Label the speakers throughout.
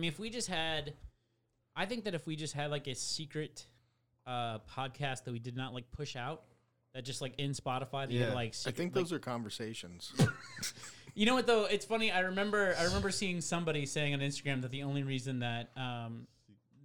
Speaker 1: mean, if we just had, I think that if we just had like a secret uh, podcast that we did not like push out, that just like in Spotify, that you
Speaker 2: Yeah.
Speaker 1: had, like
Speaker 3: I
Speaker 1: secret,
Speaker 3: think
Speaker 1: like-
Speaker 3: those are conversations.
Speaker 1: You know what though? It's funny. I remember. I remember seeing somebody saying on Instagram that the only reason that um,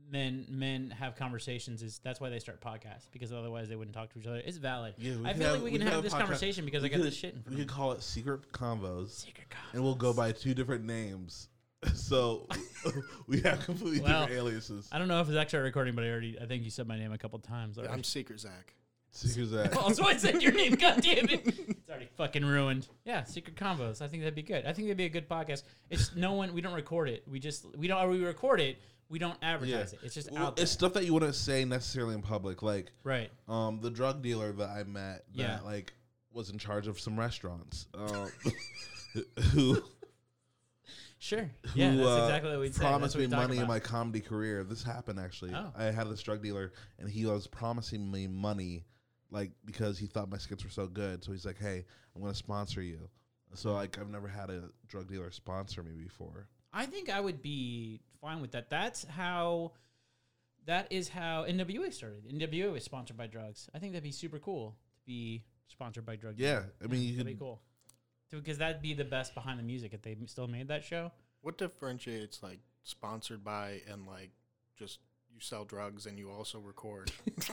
Speaker 1: men men have conversations is that's why they start podcasts because otherwise they wouldn't talk to each other. It's valid.
Speaker 2: Yeah,
Speaker 1: I feel
Speaker 2: have-
Speaker 1: like we
Speaker 2: we
Speaker 1: can have
Speaker 2: have
Speaker 1: this
Speaker 2: podcast-
Speaker 1: conversation because I got
Speaker 2: could-
Speaker 1: this shit in front
Speaker 2: We could call it secret convos,
Speaker 1: Secret combos,
Speaker 2: and we'll go by two different names. So we have completely
Speaker 1: Well,
Speaker 2: different aliases.
Speaker 1: I don't know if it's actually recording, but I already I think you said my name a couple times.
Speaker 3: Yeah,
Speaker 1: already.
Speaker 3: I'm Secret Zach.
Speaker 2: Secret Zach.
Speaker 1: also, I said your name. God damn it! It's already fucking ruined. Yeah, secret combos. I think that'd be good. I think that'd be a good podcast. It's no one. We don't record it. We just we don't. Or we record it. We don't advertise it. It's just
Speaker 2: Well,
Speaker 1: out there.
Speaker 2: it's stuff that you wouldn't say necessarily in public, like
Speaker 1: right.
Speaker 2: um, the drug dealer that I met that
Speaker 1: Yeah.
Speaker 2: like was in charge of some restaurants. Um, who
Speaker 1: Sure.
Speaker 2: who
Speaker 1: Yeah, that's
Speaker 2: uh,
Speaker 1: exactly what we'd
Speaker 2: promised me
Speaker 1: we
Speaker 2: money in my comedy career. This happened actually.
Speaker 1: Oh.
Speaker 2: I had this drug dealer, and he was promising me money, like because he thought my skits were so good. So he's like, "Hey, I'm going to sponsor you." So like, I've never had a drug dealer sponsor me before.
Speaker 1: I think I would be fine with that. That's how. That is how NWA started. NWA was sponsored by drugs. I think that'd be super cool to be sponsored by drugs.
Speaker 2: Yeah, I mean, you
Speaker 1: that'd
Speaker 2: could.
Speaker 1: be cool. Because that'd be the best behind the music if they still made that show.
Speaker 3: What differentiates like sponsored by and like just you sell drugs and you also record?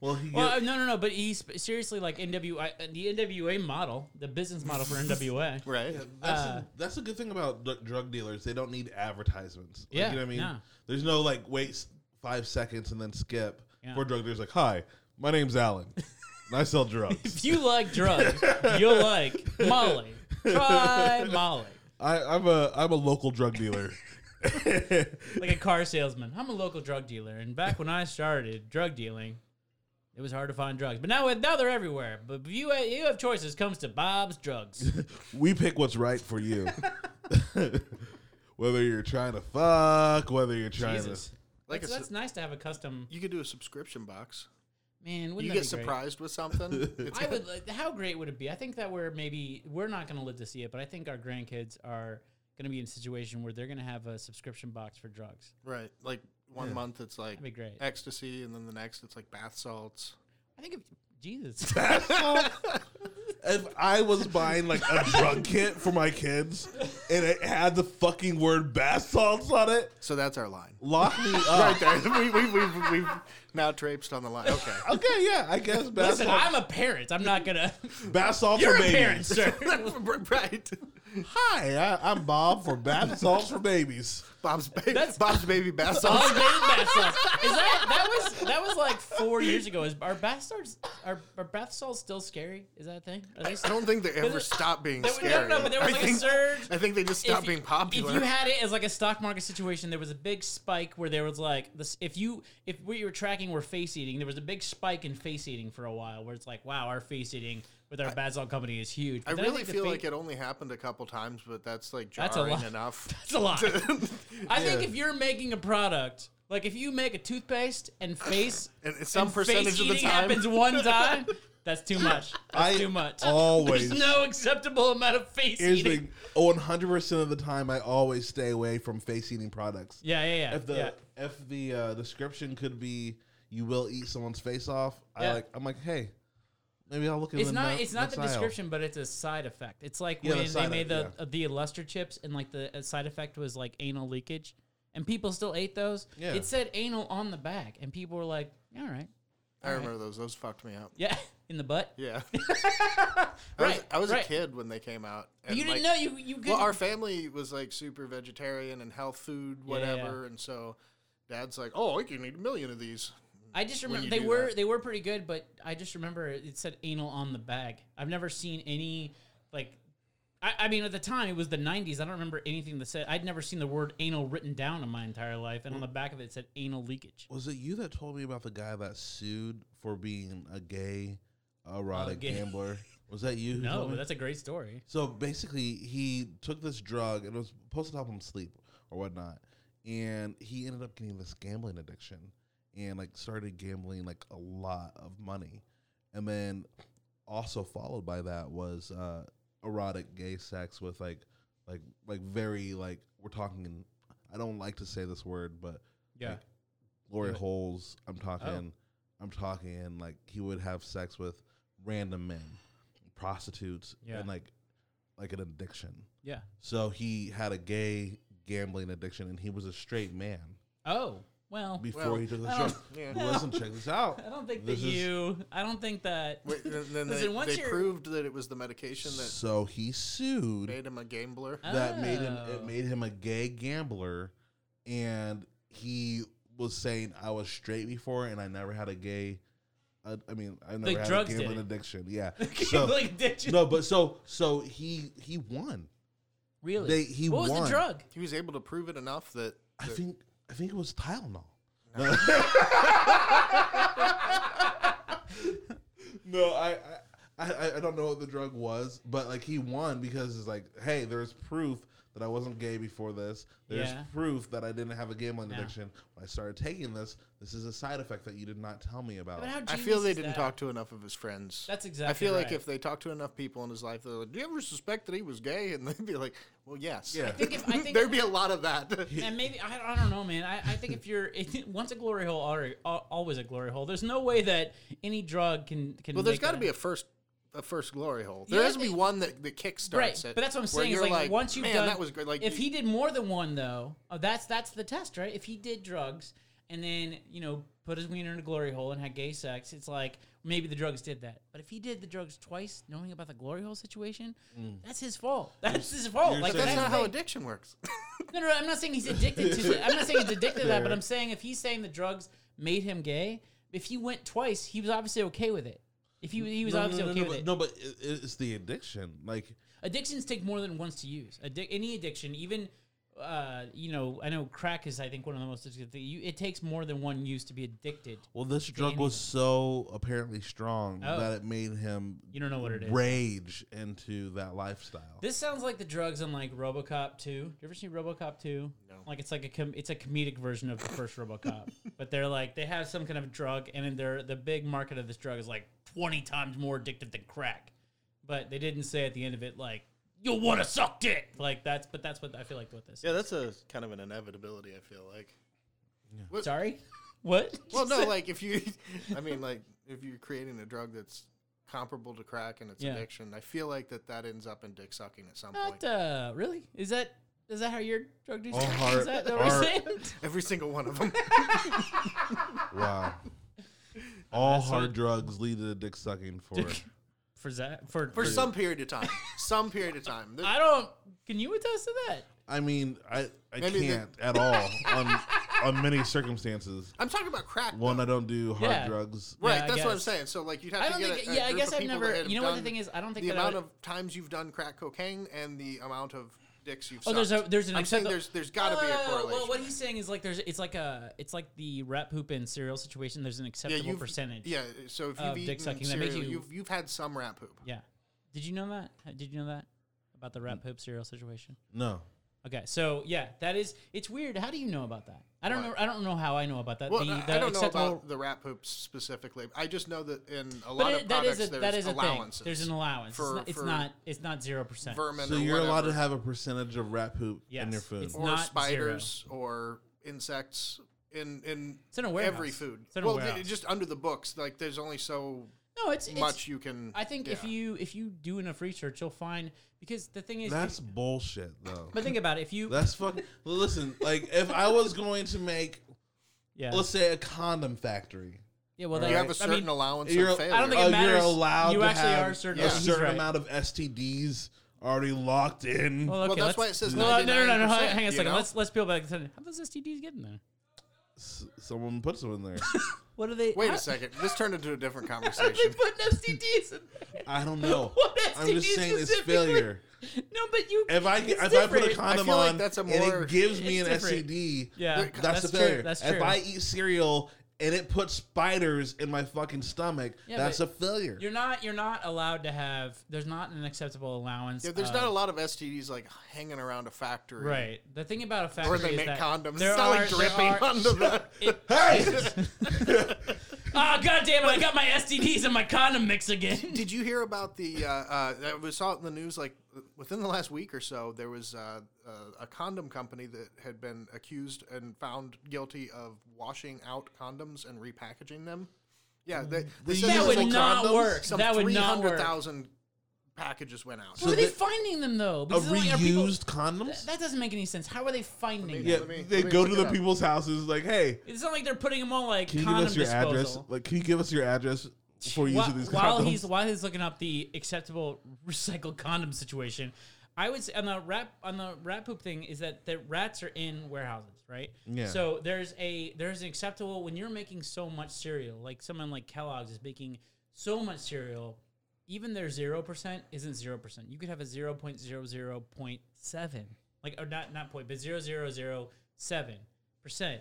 Speaker 2: Well, he
Speaker 1: Well,
Speaker 2: get-
Speaker 1: uh, no, no, no. But he's seriously like NWA, uh, the NWA model, the business model for NWA.
Speaker 3: right?
Speaker 2: That's,
Speaker 1: Uh,
Speaker 2: a, that's a good thing about d- drug dealers. They don't need advertisements. Like,
Speaker 1: Yeah,
Speaker 2: you know what I mean.
Speaker 1: no.
Speaker 2: There's no like wait five seconds and then skip.
Speaker 1: Yeah.
Speaker 2: For drug dealers, like, hi, my name's Alan, and I sell drugs.
Speaker 1: If you like drugs, you'll like Molly. Try Molly.
Speaker 2: I, I'm a I'm a local drug dealer.
Speaker 1: Like a car salesman. I'm a local drug dealer, and back when I started drug dealing, it was hard to find drugs. But now, now they're everywhere. But you you have choices. Comes to Bob's Drugs.
Speaker 2: we pick what's right for you. whether you're trying to fuck, whether you're trying
Speaker 1: Jesus,
Speaker 3: Like
Speaker 1: that's,
Speaker 3: a,
Speaker 1: that's
Speaker 3: su-
Speaker 1: nice to have a custom.
Speaker 3: you could do a subscription box.
Speaker 1: Man, wouldn't
Speaker 3: You get
Speaker 1: be great?
Speaker 3: surprised with something. It's
Speaker 1: I would. like, How great would it be? I think that we're maybe we're not going to live to see it, but I think our grandkids are going to be in a situation where they're going to have a subscription box for drugs.
Speaker 3: right. Like one
Speaker 2: Yeah.
Speaker 3: month it's like
Speaker 1: be great.
Speaker 3: ecstasy, and then the next it's like bath salts.
Speaker 1: I think if Jesus,
Speaker 2: to. If I was buying like a drug kit for my kids and it had the fucking word bath salts on it,
Speaker 3: So that's our line.
Speaker 2: lock me up.
Speaker 3: Right there. we, we, we've, we've now traipsed on the line. Okay.
Speaker 2: Okay, yeah, I guess bath
Speaker 1: listen,
Speaker 2: salts.
Speaker 1: I'm a parent. I'm not gonna.
Speaker 2: bath salts
Speaker 1: You're
Speaker 2: for
Speaker 1: a
Speaker 2: babies.
Speaker 1: parent, sir.
Speaker 3: right.
Speaker 2: Hi, I, I'm Bob for bath salts for babies.
Speaker 3: Bob's, ba-
Speaker 1: That's-
Speaker 3: Bob's baby bath salts.
Speaker 1: baby bath salts. Is that that was that was like four years ago? Is are bath salts are, are bath salts still scary? Is that a thing? Are they
Speaker 3: I don't think they ever stopped being
Speaker 1: There was-
Speaker 3: scary.
Speaker 1: No, no, but there was
Speaker 3: I
Speaker 1: like
Speaker 3: think,
Speaker 1: a surge.
Speaker 3: I think they just stopped being popular.
Speaker 1: If you had it as like a stock market situation, there was a big spike where there was like this. If you if what you were tracking were face eating, there was a big spike in face eating for a while, where it's like, wow, our face eating with our bad salt company is huge.
Speaker 3: I
Speaker 1: But then
Speaker 3: really
Speaker 1: think the
Speaker 3: feel
Speaker 1: fa-
Speaker 3: like it only happened a couple times, but that's like
Speaker 1: That's a
Speaker 3: jarring
Speaker 1: lot.
Speaker 3: enough.
Speaker 1: That's a lot. I think
Speaker 2: Yeah.
Speaker 1: if you're making a product, like if you make a toothpaste and face
Speaker 3: And some
Speaker 1: and
Speaker 3: percentage
Speaker 1: face
Speaker 3: of the time-
Speaker 1: happens one time, that's too much. That's
Speaker 2: I
Speaker 1: too much.
Speaker 2: always-
Speaker 1: There's no acceptable amount of face
Speaker 2: Here's the
Speaker 1: eating.
Speaker 2: 100 percent of the time, I always stay away from face eating products.
Speaker 1: Yeah, yeah, yeah.
Speaker 2: If the
Speaker 1: yeah.
Speaker 2: if the uh, description could be "you will eat someone's face off," I like. I'm like, hey, maybe I'll look at
Speaker 1: It's not. It's not the
Speaker 2: aisle.
Speaker 1: description, but it's a side effect. It's like
Speaker 2: Yeah, the
Speaker 1: when they
Speaker 2: side
Speaker 1: made the
Speaker 2: effect,
Speaker 1: uh, the Olestra chips, and like the uh, side effect was like anal leakage, and people still ate those.
Speaker 2: Yeah.
Speaker 1: It said anal on the back, and people were like, "All right,
Speaker 3: I remember those. Those fucked me up.
Speaker 1: yeah, in the butt."
Speaker 3: Yeah. I was,
Speaker 1: Right,
Speaker 3: I was
Speaker 1: right.
Speaker 3: a kid when they came out. and,
Speaker 1: You didn't
Speaker 3: like,
Speaker 1: know you you could.
Speaker 3: Well, our family was like super vegetarian and health food,
Speaker 1: Yeah, yeah,
Speaker 3: whatever, and so dad's like, "Oh, I can eat a million of these."
Speaker 1: I just remember they were
Speaker 3: that.
Speaker 1: they were pretty good, but I just remember it said anal on the bag. I've never seen any like. I, I mean, at the time it was the '90s. I don't remember anything that said. I'd never seen the word anal written down in my entire life, and on the back of it, it said anal leakage.
Speaker 2: Was it you that told me about the guy that sued for being a gay erotic
Speaker 1: gay-
Speaker 2: gambler? Was that you? who
Speaker 1: No,
Speaker 2: told me?
Speaker 1: but that's a great story.
Speaker 2: So basically, he took this drug and it was supposed to help him sleep or whatnot, and he ended up getting this gambling addiction and like started gambling like a lot of money, and then also followed by that was uh, erotic gay sex with like like like very like we're talking I don't like to say this word, but
Speaker 1: Yeah.
Speaker 2: like, glory
Speaker 1: it.
Speaker 2: holes. I'm talking. I'm talking like he would have sex with random men, prostitutes,
Speaker 1: Yeah.
Speaker 2: and like like an addiction.
Speaker 1: Yeah.
Speaker 2: So he had a gay gambling addiction, and he was a straight man
Speaker 1: Oh well.
Speaker 2: before
Speaker 3: Well,
Speaker 2: he took the
Speaker 1: I
Speaker 3: Yeah.
Speaker 2: Listen, check this out.
Speaker 1: I don't think that
Speaker 2: This is-
Speaker 1: you. I don't think that.
Speaker 3: Wait, then they,
Speaker 1: Listen, once
Speaker 3: they proved that it was the medication that
Speaker 2: So he sued.
Speaker 3: made him a gambler.
Speaker 2: that made him
Speaker 1: Oh.
Speaker 2: it made him a gay gambler and he was saying I was straight before and I never had a gay uh, I mean I never
Speaker 1: Like
Speaker 2: had
Speaker 1: drugs
Speaker 2: a
Speaker 1: did
Speaker 2: gambling
Speaker 1: it.
Speaker 2: addiction. Yeah. So
Speaker 1: like addiction.
Speaker 2: no, but so so he he won.
Speaker 1: really?
Speaker 2: they- he
Speaker 1: what was the drug?
Speaker 3: He was able to prove it enough that,
Speaker 2: I think I think it was Tylenol. no, I, I I I don't know what the drug was, but like he won because it's like, hey, there's proof that I wasn't gay before this. There's
Speaker 1: Yeah.
Speaker 2: proof that I didn't have a gambling
Speaker 1: Yeah.
Speaker 2: addiction. When I started taking this, this is a side effect that you did not tell me about.
Speaker 1: But how
Speaker 3: I feel they didn't
Speaker 1: that?
Speaker 3: talk to enough of his friends.
Speaker 1: That's exactly.
Speaker 3: I feel like if they talked to enough people in his life, they're like, "Do you ever suspect that he was gay?" And they'd be like, "Well, yes."
Speaker 2: Yeah. I
Speaker 1: think if- I think-
Speaker 3: there'd be a lot of that.
Speaker 1: and maybe I, I don't know, man. I, I think if you're it, once a glory hole, already, always a glory hole. There's no way that any drug can can.
Speaker 3: well, there's got to be a first, a first glory hole. There
Speaker 1: Yeah,
Speaker 3: has to be
Speaker 1: they-
Speaker 3: one that that kickstarts
Speaker 1: right.
Speaker 3: it.
Speaker 1: But that's what I'm saying. Is
Speaker 3: you're
Speaker 1: like, once you've
Speaker 3: man,
Speaker 1: done
Speaker 3: that was great. Like
Speaker 1: if he did more than one though, oh, that's that's the test, right? If he did drugs and then you know put his wiener in a glory hole and had gay sex, it's like maybe the drugs did that. But if he did the drugs twice, knowing about the glory hole situation, mm. that's his fault. That's his fault.
Speaker 2: you're
Speaker 1: Like
Speaker 2: saying-
Speaker 3: that's
Speaker 1: that's
Speaker 3: not how addiction works.
Speaker 1: No, no, no, I'm not saying he's addicted to. The, I'm not saying he's addicted to that, but I'm saying if he's saying the drugs made him gay, if he went twice, he was obviously okay with it. If he he was
Speaker 2: no, no,
Speaker 1: obviously
Speaker 2: no,
Speaker 1: okay
Speaker 2: no,
Speaker 1: with
Speaker 2: but,
Speaker 1: it.
Speaker 2: no, but it, it's the addiction. Like
Speaker 1: Addictions take more than once to use. Addic- any addiction, even uh, you know, I know crack is I think one of the most addictive things. You, it takes more than one use to be addicted.
Speaker 2: Well, this drug was so apparently strong
Speaker 1: Oh.
Speaker 2: that it made him
Speaker 1: You don't know what it is.
Speaker 2: rage into that lifestyle.
Speaker 1: This sounds like the drugs in like RoboCop 2. You ever see RoboCop 2?
Speaker 3: No.
Speaker 1: Like it's like a com- it's a comedic version of the first RoboCop. but they're like they have some kind of drug and then they're the big market of this drug is like 20 times more addictive than crack. But they didn't say at the end of it like you'll want to suck dick. Like that's but that's what I feel like with this.
Speaker 3: yeah, that's a kind of an inevitability. I feel like. What-
Speaker 1: Sorry? What?
Speaker 3: Well, no, like if you, I mean, like if you're creating a drug that's comparable to crack and its
Speaker 1: Yeah.
Speaker 3: addiction, I feel like that that ends up in dick sucking at some
Speaker 1: Not
Speaker 3: point.
Speaker 1: uh really? Is that is that how your drug deals?
Speaker 2: All
Speaker 1: is
Speaker 2: hard-
Speaker 1: that what we're saying?
Speaker 3: Every single one of them.
Speaker 2: Wow. All hard
Speaker 1: what-
Speaker 2: drugs lead to dick sucking for
Speaker 1: For that for
Speaker 3: For some period of time. Some period of time.
Speaker 1: I don't can you attest to that?
Speaker 2: I mean, I I
Speaker 3: Maybe the-
Speaker 2: can't at all on on many circumstances.
Speaker 3: I'm talking about crack.
Speaker 2: One,
Speaker 3: though.
Speaker 2: I don't do hard
Speaker 1: Yeah.
Speaker 2: drugs.
Speaker 3: Right,
Speaker 1: Yeah, I
Speaker 3: that's what I'm
Speaker 1: guess.
Speaker 3: saying. So like you'd have
Speaker 1: I
Speaker 3: to
Speaker 1: don't
Speaker 3: get
Speaker 1: think.
Speaker 3: a, a
Speaker 1: yeah, I
Speaker 3: group
Speaker 1: guess
Speaker 3: of
Speaker 1: I've
Speaker 3: people
Speaker 1: never.
Speaker 3: have
Speaker 1: You know what the
Speaker 3: done
Speaker 1: thing is? I don't think
Speaker 3: the
Speaker 1: that I
Speaker 3: amount
Speaker 1: would-
Speaker 3: of times you've done crack cocaine and the amount of dicks you've
Speaker 1: Oh, there's a there's an
Speaker 3: I'm saying
Speaker 1: acceptable-
Speaker 3: there's there's got to be a
Speaker 1: Uh,
Speaker 3: correlation.
Speaker 1: Well, what he's saying is like there's it's like a it's like the rat poop and cereal situation. There's an acceptable
Speaker 3: you've-
Speaker 1: percentage.
Speaker 3: Yeah, so if you've
Speaker 1: dick
Speaker 3: eaten
Speaker 1: sucking, that makes
Speaker 3: cereal,
Speaker 1: you-
Speaker 3: you've you've had some rat poop.
Speaker 1: Yeah. Did you know that? Did you know that about the rat poop cereal situation?
Speaker 2: No.
Speaker 1: Okay, so yeah, that is it's weird. How do you know about that? I don't
Speaker 3: What?
Speaker 1: know. I don't know how I know about that.
Speaker 3: Well,
Speaker 1: the,
Speaker 3: I-
Speaker 1: the
Speaker 3: I don't know
Speaker 1: acceptable-
Speaker 3: about the rat poops specifically. I just know that in a
Speaker 1: But
Speaker 3: lot
Speaker 1: it,
Speaker 3: of
Speaker 1: that
Speaker 3: products
Speaker 1: is a,
Speaker 3: there's
Speaker 1: that is a
Speaker 3: allowances.
Speaker 1: thing. There's an allowance.
Speaker 3: for-
Speaker 1: it's, not, it's not. It's not zero percent.
Speaker 3: vermin.
Speaker 2: So
Speaker 3: or
Speaker 2: you're allowed to
Speaker 3: whatever.
Speaker 2: have a percentage of rat poop in your food.
Speaker 1: it's
Speaker 3: or
Speaker 1: not
Speaker 3: spiders or insects in in
Speaker 1: It's in a warehouse.
Speaker 3: every food.
Speaker 1: It's in a
Speaker 3: well,
Speaker 1: warehouse.
Speaker 3: just under the books, like there's only so
Speaker 1: No, it's, it's
Speaker 3: much you can.
Speaker 1: I think if you if you do enough research, you'll find because the thing is,
Speaker 2: That's bullshit, though.
Speaker 1: but think about it. If you
Speaker 2: That's fucking. Listen, like if I was going to make,
Speaker 1: yeah
Speaker 2: let's say, a condom factory,
Speaker 1: yeah well
Speaker 3: you have a
Speaker 1: I
Speaker 3: certain
Speaker 1: mean,
Speaker 3: allowance
Speaker 2: you're-
Speaker 3: of.
Speaker 1: I don't think it uh, matters.
Speaker 2: you're allowed
Speaker 1: You
Speaker 2: to
Speaker 1: actually
Speaker 2: have
Speaker 1: are certain-
Speaker 2: a
Speaker 1: yeah, he's
Speaker 2: certain
Speaker 1: right.
Speaker 2: amount of STDs already locked in.
Speaker 1: well, okay,
Speaker 3: Well, that's why it says
Speaker 1: no, no, no, no, no,
Speaker 3: 99%,
Speaker 1: Hang on a second.
Speaker 3: know?
Speaker 1: Let's let's peel back. the curtain. How does STDs get in there?
Speaker 2: S- someone puts them in there.
Speaker 1: What are they?
Speaker 3: Wait
Speaker 1: how,
Speaker 3: a second. This turned into a different
Speaker 1: How are
Speaker 3: conversation.
Speaker 1: they putting STDs in there?
Speaker 2: I don't know.
Speaker 1: What
Speaker 2: I'm just saying it's failure.
Speaker 1: No, but you.
Speaker 2: If I
Speaker 1: it's
Speaker 2: if I put a condom
Speaker 3: feel like
Speaker 2: on
Speaker 3: that's a
Speaker 2: and
Speaker 3: more-
Speaker 2: it gives me an
Speaker 1: different.
Speaker 2: STD,
Speaker 1: yeah,
Speaker 2: that's,
Speaker 1: that's
Speaker 2: a failure.
Speaker 1: True. That's true.
Speaker 2: If I eat cereal and it puts spiders in my fucking stomach,
Speaker 1: Yeah,
Speaker 2: that's a failure.
Speaker 1: You're not. You're not allowed to have. There's not an acceptable allowance.
Speaker 3: yeah, there's
Speaker 1: of-
Speaker 3: not a lot of STDs like hanging around a factory.
Speaker 1: Right. The thing about a factory
Speaker 3: Where they
Speaker 1: is
Speaker 3: make
Speaker 1: that
Speaker 3: condoms.
Speaker 1: there
Speaker 3: It's not
Speaker 1: are-
Speaker 3: like
Speaker 1: there
Speaker 3: dripping
Speaker 1: are-
Speaker 3: onto the.
Speaker 1: It,
Speaker 2: Hey!
Speaker 1: Ah, god damn it! I got my STDs in my condom mix again.
Speaker 3: Did you hear about the? Uh, uh, I was saw it in the news like within the last week or so. There was uh, uh, a condom company that had been accused and found guilty of washing out condoms and repackaging them. Yeah, they, they said
Speaker 1: That
Speaker 3: there was,
Speaker 1: would
Speaker 3: like,
Speaker 1: not
Speaker 3: condoms,
Speaker 1: work.
Speaker 3: Some
Speaker 1: That would not work.
Speaker 3: thousand packages went out.
Speaker 1: How are they
Speaker 2: they-
Speaker 1: finding them though?
Speaker 2: Of
Speaker 1: Because it's like, are people-
Speaker 2: reused condoms.
Speaker 1: that doesn't make any sense. How are they finding
Speaker 3: me-
Speaker 1: them?
Speaker 2: yeah,
Speaker 3: let me-
Speaker 2: they
Speaker 3: let me
Speaker 2: go
Speaker 3: look
Speaker 2: to
Speaker 3: it
Speaker 2: the
Speaker 3: up.
Speaker 2: people's houses like, hey,
Speaker 1: It's not like they're putting them on like
Speaker 2: can you give
Speaker 1: condom
Speaker 2: us your
Speaker 1: disposal.
Speaker 2: address? Like, can you give us your address before
Speaker 1: While,
Speaker 2: using these
Speaker 1: while he's while he's looking up the acceptable recycled condom situation, I would say on the rat on the rat poop thing is that the rats are in warehouses, right?
Speaker 2: Yeah.
Speaker 1: So there's a there's an acceptable when you're making so much cereal, like someone like Kellogg's is making so much cereal, even their zero percent isn't zero percent. You could have a zero point zero zero point seven, like or not not point, but zero zero zero seven percent.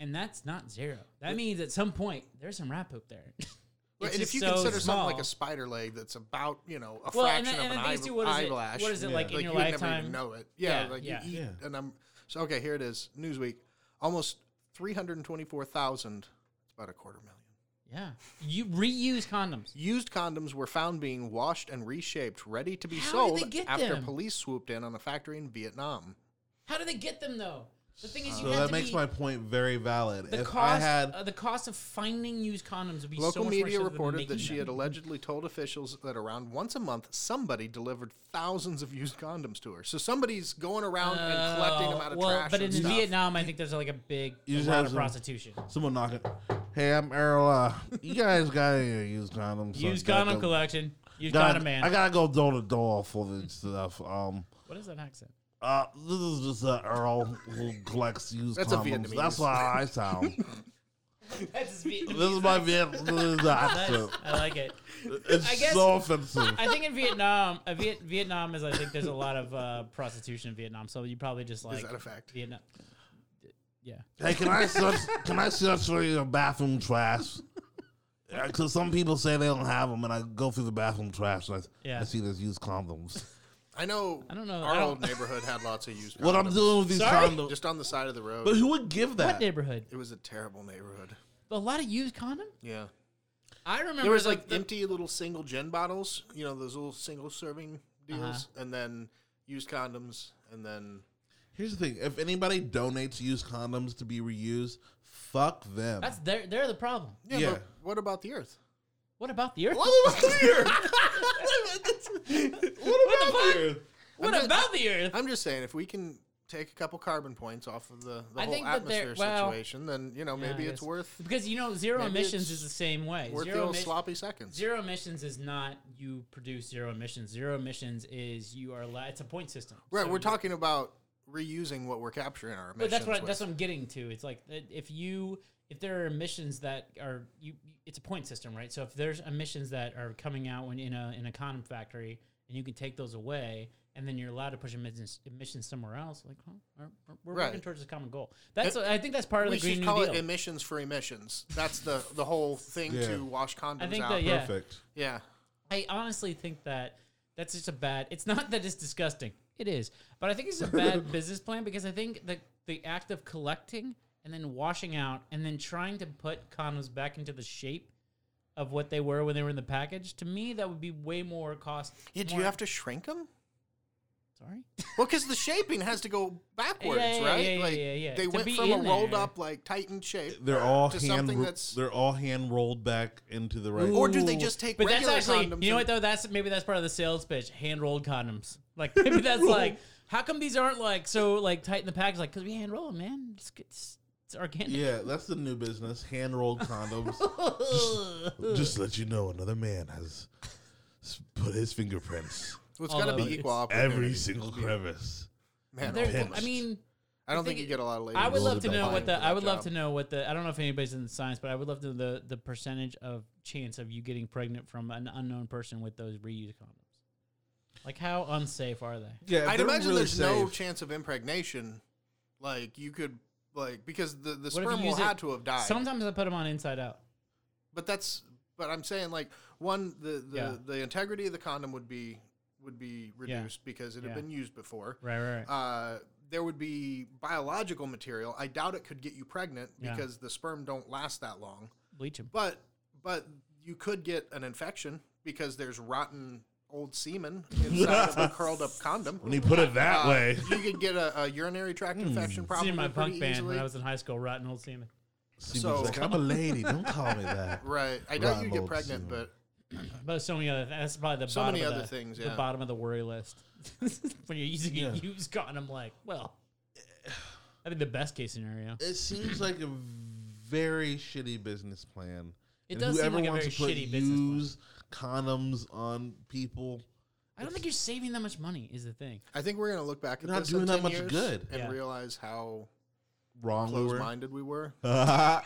Speaker 1: And that's not zero. That means at some point there's some rat poop there.
Speaker 3: Right, and if you
Speaker 1: so
Speaker 3: consider something like a spider leg that's about you know a
Speaker 1: Well, and
Speaker 3: fraction
Speaker 1: then- and
Speaker 3: of
Speaker 1: then
Speaker 3: an eye,
Speaker 1: two, what is it-
Speaker 3: eyelash,
Speaker 1: what is it, like, in
Speaker 3: like
Speaker 1: your
Speaker 3: you would never
Speaker 1: lifetime?
Speaker 3: even know it. Yeah,
Speaker 1: Yeah,
Speaker 3: like
Speaker 1: yeah.
Speaker 3: you eat,
Speaker 2: Yeah.
Speaker 3: and I'm so okay. Here it is, Newsweek, almost three hundred twenty-four thousand. It's about a quarter million.
Speaker 1: Yeah. You reuse condoms.
Speaker 3: Used condoms were found being washed and reshaped, ready to be
Speaker 1: How did they
Speaker 3: sold
Speaker 1: get
Speaker 3: after
Speaker 1: them?
Speaker 3: police swooped in on a factory in Vietnam.
Speaker 1: How do they get them though? The thing is, you
Speaker 2: so
Speaker 1: have
Speaker 2: that
Speaker 1: to
Speaker 2: makes
Speaker 1: be,
Speaker 2: my point very valid.
Speaker 1: the
Speaker 2: if
Speaker 1: cost.
Speaker 2: I had
Speaker 1: uh, the cost of finding used condoms would be
Speaker 3: Local
Speaker 1: so much more
Speaker 3: media
Speaker 1: than
Speaker 3: reported that she
Speaker 1: them.
Speaker 3: had allegedly told officials that around once a month somebody delivered thousands of used condoms to her. So somebody's going around and collecting them out of
Speaker 1: Oh, well,
Speaker 3: trash.
Speaker 1: but in
Speaker 3: stuff.
Speaker 1: Vietnam, I think there's like a big
Speaker 2: You
Speaker 1: a
Speaker 2: just
Speaker 1: lot
Speaker 2: have
Speaker 1: of
Speaker 2: some-
Speaker 1: prostitution.
Speaker 2: someone knocking, hey, I'm Errol. Uh, you guys got any used condoms? So
Speaker 1: Used
Speaker 2: I gotta
Speaker 1: condom
Speaker 2: go-
Speaker 1: collection. Used
Speaker 2: gotta-
Speaker 1: condom man.
Speaker 2: I gotta go door to door for this stuff. Um,
Speaker 1: what is that accent?
Speaker 2: Uh, this is just uh, Earl who collects used
Speaker 3: That's a
Speaker 2: condoms.
Speaker 3: Vietnamese.
Speaker 2: That's why I sound.
Speaker 1: That's just Vietnam.
Speaker 2: this is my Vietnamese accent.
Speaker 1: I like it.
Speaker 2: It's
Speaker 1: I guess-
Speaker 2: so offensive.
Speaker 1: I think in Vietnam, uh, Viet, Vietnam is. I think there's a lot of uh, prostitution in Vietnam. So you probably just like
Speaker 3: Is that a fact?
Speaker 1: Vietnam. Yeah.
Speaker 2: Hey, can I search? Can I search for your bathroom trash? Because some people say they don't have them, and I go through the bathroom trash and I,
Speaker 1: Yeah.
Speaker 2: I see there's used condoms.
Speaker 3: I know.
Speaker 1: I don't know.
Speaker 3: Our
Speaker 1: I don't-
Speaker 3: old neighborhood had lots of used. Condoms.
Speaker 2: What I'm doing with these
Speaker 1: Sorry?
Speaker 2: condoms?
Speaker 3: just on the side of the road.
Speaker 2: But who would give that?
Speaker 1: What neighborhood?
Speaker 3: it was a terrible neighborhood.
Speaker 1: A lot of used condoms.
Speaker 3: Yeah,
Speaker 1: I remember
Speaker 3: there was
Speaker 1: the-
Speaker 3: like
Speaker 1: the-
Speaker 3: empty little single gen bottles. You know those little single serving deals,
Speaker 1: Uh-huh.
Speaker 3: and then used condoms, and then
Speaker 2: Here's the thing: if anybody donates used condoms to be reused, fuck them.
Speaker 1: That's they're they're the problem.
Speaker 3: yeah.
Speaker 2: Yeah.
Speaker 3: But what about the Earth?
Speaker 1: What about the earth?
Speaker 2: what about here? what about?
Speaker 1: What
Speaker 3: I'm
Speaker 1: about the earth?
Speaker 3: I'm just saying, if we can take a couple carbon points off of the, the whole
Speaker 1: think that they're-
Speaker 3: atmosphere
Speaker 1: well,
Speaker 3: situation, then you know maybe
Speaker 1: I
Speaker 3: it's worth
Speaker 1: Because you know zero emissions is the same way.
Speaker 3: worth the
Speaker 1: Zero, emis-
Speaker 3: sloppy seconds.
Speaker 1: zero emissions is not you produce zero emissions. Zero emissions is you are la- it's a point system.
Speaker 3: Right,
Speaker 1: So
Speaker 3: we're talking about reusing what we're capturing our emissions.
Speaker 1: But that's what I, that's what I'm getting to. It's like if you if there are emissions that are you it's a point system, right? So if there's emissions that are coming out when in a in a condom factory and you can take those away and then you're allowed to push emissions, emissions somewhere else, like huh, we're, we're
Speaker 3: Right.
Speaker 1: working towards a common goal. That's I think that's part of the Green
Speaker 3: should
Speaker 1: New
Speaker 3: call
Speaker 1: Deal.
Speaker 3: it emissions for emissions. That's the the whole thing
Speaker 2: Yeah.
Speaker 3: to wash condoms
Speaker 1: I think
Speaker 3: out.
Speaker 1: that yeah,
Speaker 2: Perfect.
Speaker 3: yeah.
Speaker 1: I honestly think that that's just a bad. It's not that it's disgusting. It is, but I think it's a bad business plan because I think the the act of collecting and then washing out and then trying to put condoms back into the shape of what they were when they were in the package. To me, that would be way more cost.
Speaker 3: Yeah, do
Speaker 1: more-
Speaker 3: you have to shrink them?
Speaker 1: Sorry.
Speaker 3: Well, because the shaping has to go backwards,
Speaker 1: Yeah, yeah,
Speaker 3: right?
Speaker 1: yeah, yeah,
Speaker 3: like
Speaker 1: yeah, yeah.
Speaker 3: they
Speaker 1: To
Speaker 3: went from a rolled
Speaker 1: there.
Speaker 3: up, like tightened shape.
Speaker 2: They're all
Speaker 3: To
Speaker 2: hand.
Speaker 3: something
Speaker 2: ro-
Speaker 3: that's-
Speaker 2: They're all hand rolled back into the right.
Speaker 3: Or do they just take
Speaker 1: But that's actually,
Speaker 3: condoms
Speaker 1: you know what though? That's maybe that's part of the sales pitch. Hand rolled condoms. Like maybe that's like, how come these aren't like so like tight in the package? Like because we hand roll them, man. It's, it's, it's organic.
Speaker 2: Yeah, that's the new business. Hand rolled condoms. just, just to let you know, another man has put his fingerprints
Speaker 3: Well, it's got to be equal opportunity.
Speaker 2: every single crevice.
Speaker 3: Man,
Speaker 1: There- I mean,
Speaker 3: I don't think you get a lot of ladies.
Speaker 1: I would love to know what the I
Speaker 3: that
Speaker 1: would love to know what the I don't know if anybody's in the science, but I would love to know the the percentage of chance of you getting pregnant from an unknown person with those reused condoms. Like how unsafe are they?
Speaker 2: Yeah,
Speaker 3: I'd imagine
Speaker 2: really
Speaker 3: there's no chance of impregnation. Like you could, like because the the
Speaker 1: What if you
Speaker 3: sperm will
Speaker 1: use it-
Speaker 3: had to have died.
Speaker 1: Sometimes I put them on inside out.
Speaker 3: But that's but I'm saying like one the the,
Speaker 1: Yeah.
Speaker 3: the integrity of the condom would be would be reduced because it had
Speaker 1: Yeah.
Speaker 3: been used before.
Speaker 1: Right, right, right.
Speaker 3: Uh, there would be biological material. I doubt it could get you pregnant
Speaker 1: Yeah.
Speaker 3: because the sperm don't last that long.
Speaker 1: bleach them.
Speaker 3: But but you could get an infection because there's rotten old semen inside of a curled up condom.
Speaker 2: When you put it that
Speaker 3: Uh,
Speaker 2: way,
Speaker 3: you could get a, a urinary tract infection
Speaker 1: Seen
Speaker 3: probably
Speaker 1: in my
Speaker 3: pretty
Speaker 1: punk band
Speaker 3: easily.
Speaker 1: when I was in high school, rotten old semen.
Speaker 2: Seems
Speaker 3: so-
Speaker 2: like I'm a lady. Don't call me that.
Speaker 3: right. I doubt
Speaker 2: Rotten
Speaker 3: you get
Speaker 2: old
Speaker 3: pregnant,
Speaker 2: semen.
Speaker 3: but
Speaker 1: But so many other. That's probably the
Speaker 3: So
Speaker 1: bottom
Speaker 3: many
Speaker 1: of
Speaker 3: other
Speaker 1: the,
Speaker 3: things,
Speaker 1: The bottom of the worry list. when you're using
Speaker 2: Yeah.
Speaker 1: a used condom, I'm like, well, I think the best case scenario.
Speaker 2: It seems like a very shitty business plan.
Speaker 1: It
Speaker 2: And
Speaker 1: does seem
Speaker 2: whoever
Speaker 1: like a
Speaker 2: wants
Speaker 1: very
Speaker 2: to put
Speaker 1: shitty business plan.
Speaker 2: Use condoms on people,
Speaker 1: I don't think you're saving that much money. Is the thing.
Speaker 3: I think we're gonna look back at
Speaker 2: You're not
Speaker 3: this
Speaker 2: doing
Speaker 3: in
Speaker 2: that
Speaker 3: 10
Speaker 2: much
Speaker 3: years
Speaker 2: good.
Speaker 3: and
Speaker 1: Yeah.
Speaker 3: realize how
Speaker 2: wrong we
Speaker 3: close
Speaker 2: were.
Speaker 3: minded we were.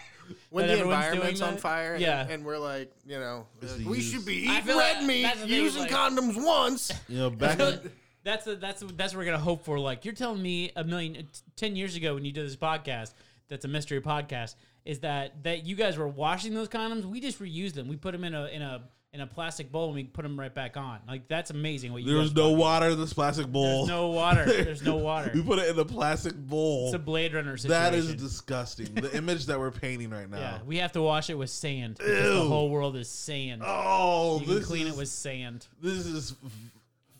Speaker 3: When
Speaker 1: That
Speaker 3: the
Speaker 1: everyone's doing
Speaker 3: environment's on
Speaker 1: that?
Speaker 3: fire, and-
Speaker 1: Yeah.
Speaker 3: and, we're like, you know,
Speaker 2: It's
Speaker 3: uh,
Speaker 2: the
Speaker 3: we
Speaker 2: use.
Speaker 3: should be
Speaker 1: I
Speaker 3: eating
Speaker 1: feel
Speaker 3: red
Speaker 1: like-
Speaker 3: meat,
Speaker 1: that's the thing,
Speaker 3: using
Speaker 1: like-
Speaker 3: condoms once.
Speaker 2: you know, back in,
Speaker 1: that's a, that's that's what we're gonna hope for. Like you're telling me a million t- ten years ago when you did this podcast, that's a mystery podcast, is that that you guys were washing those condoms? We just reused them. We put them in a in a in a plastic bowl and we put them right back on. Like that's amazing. What you
Speaker 2: there was no water in this plastic bowl.
Speaker 1: There's no water. There's no water.
Speaker 2: we put it in a plastic bowl.
Speaker 1: It's a Blade Runner situation.
Speaker 2: That is disgusting. the image that we're painting right now.
Speaker 1: yeah, we have to wash it with sand because the whole world is sand.
Speaker 2: Oh,
Speaker 1: you can clean
Speaker 2: is,
Speaker 1: it with sand.
Speaker 2: this is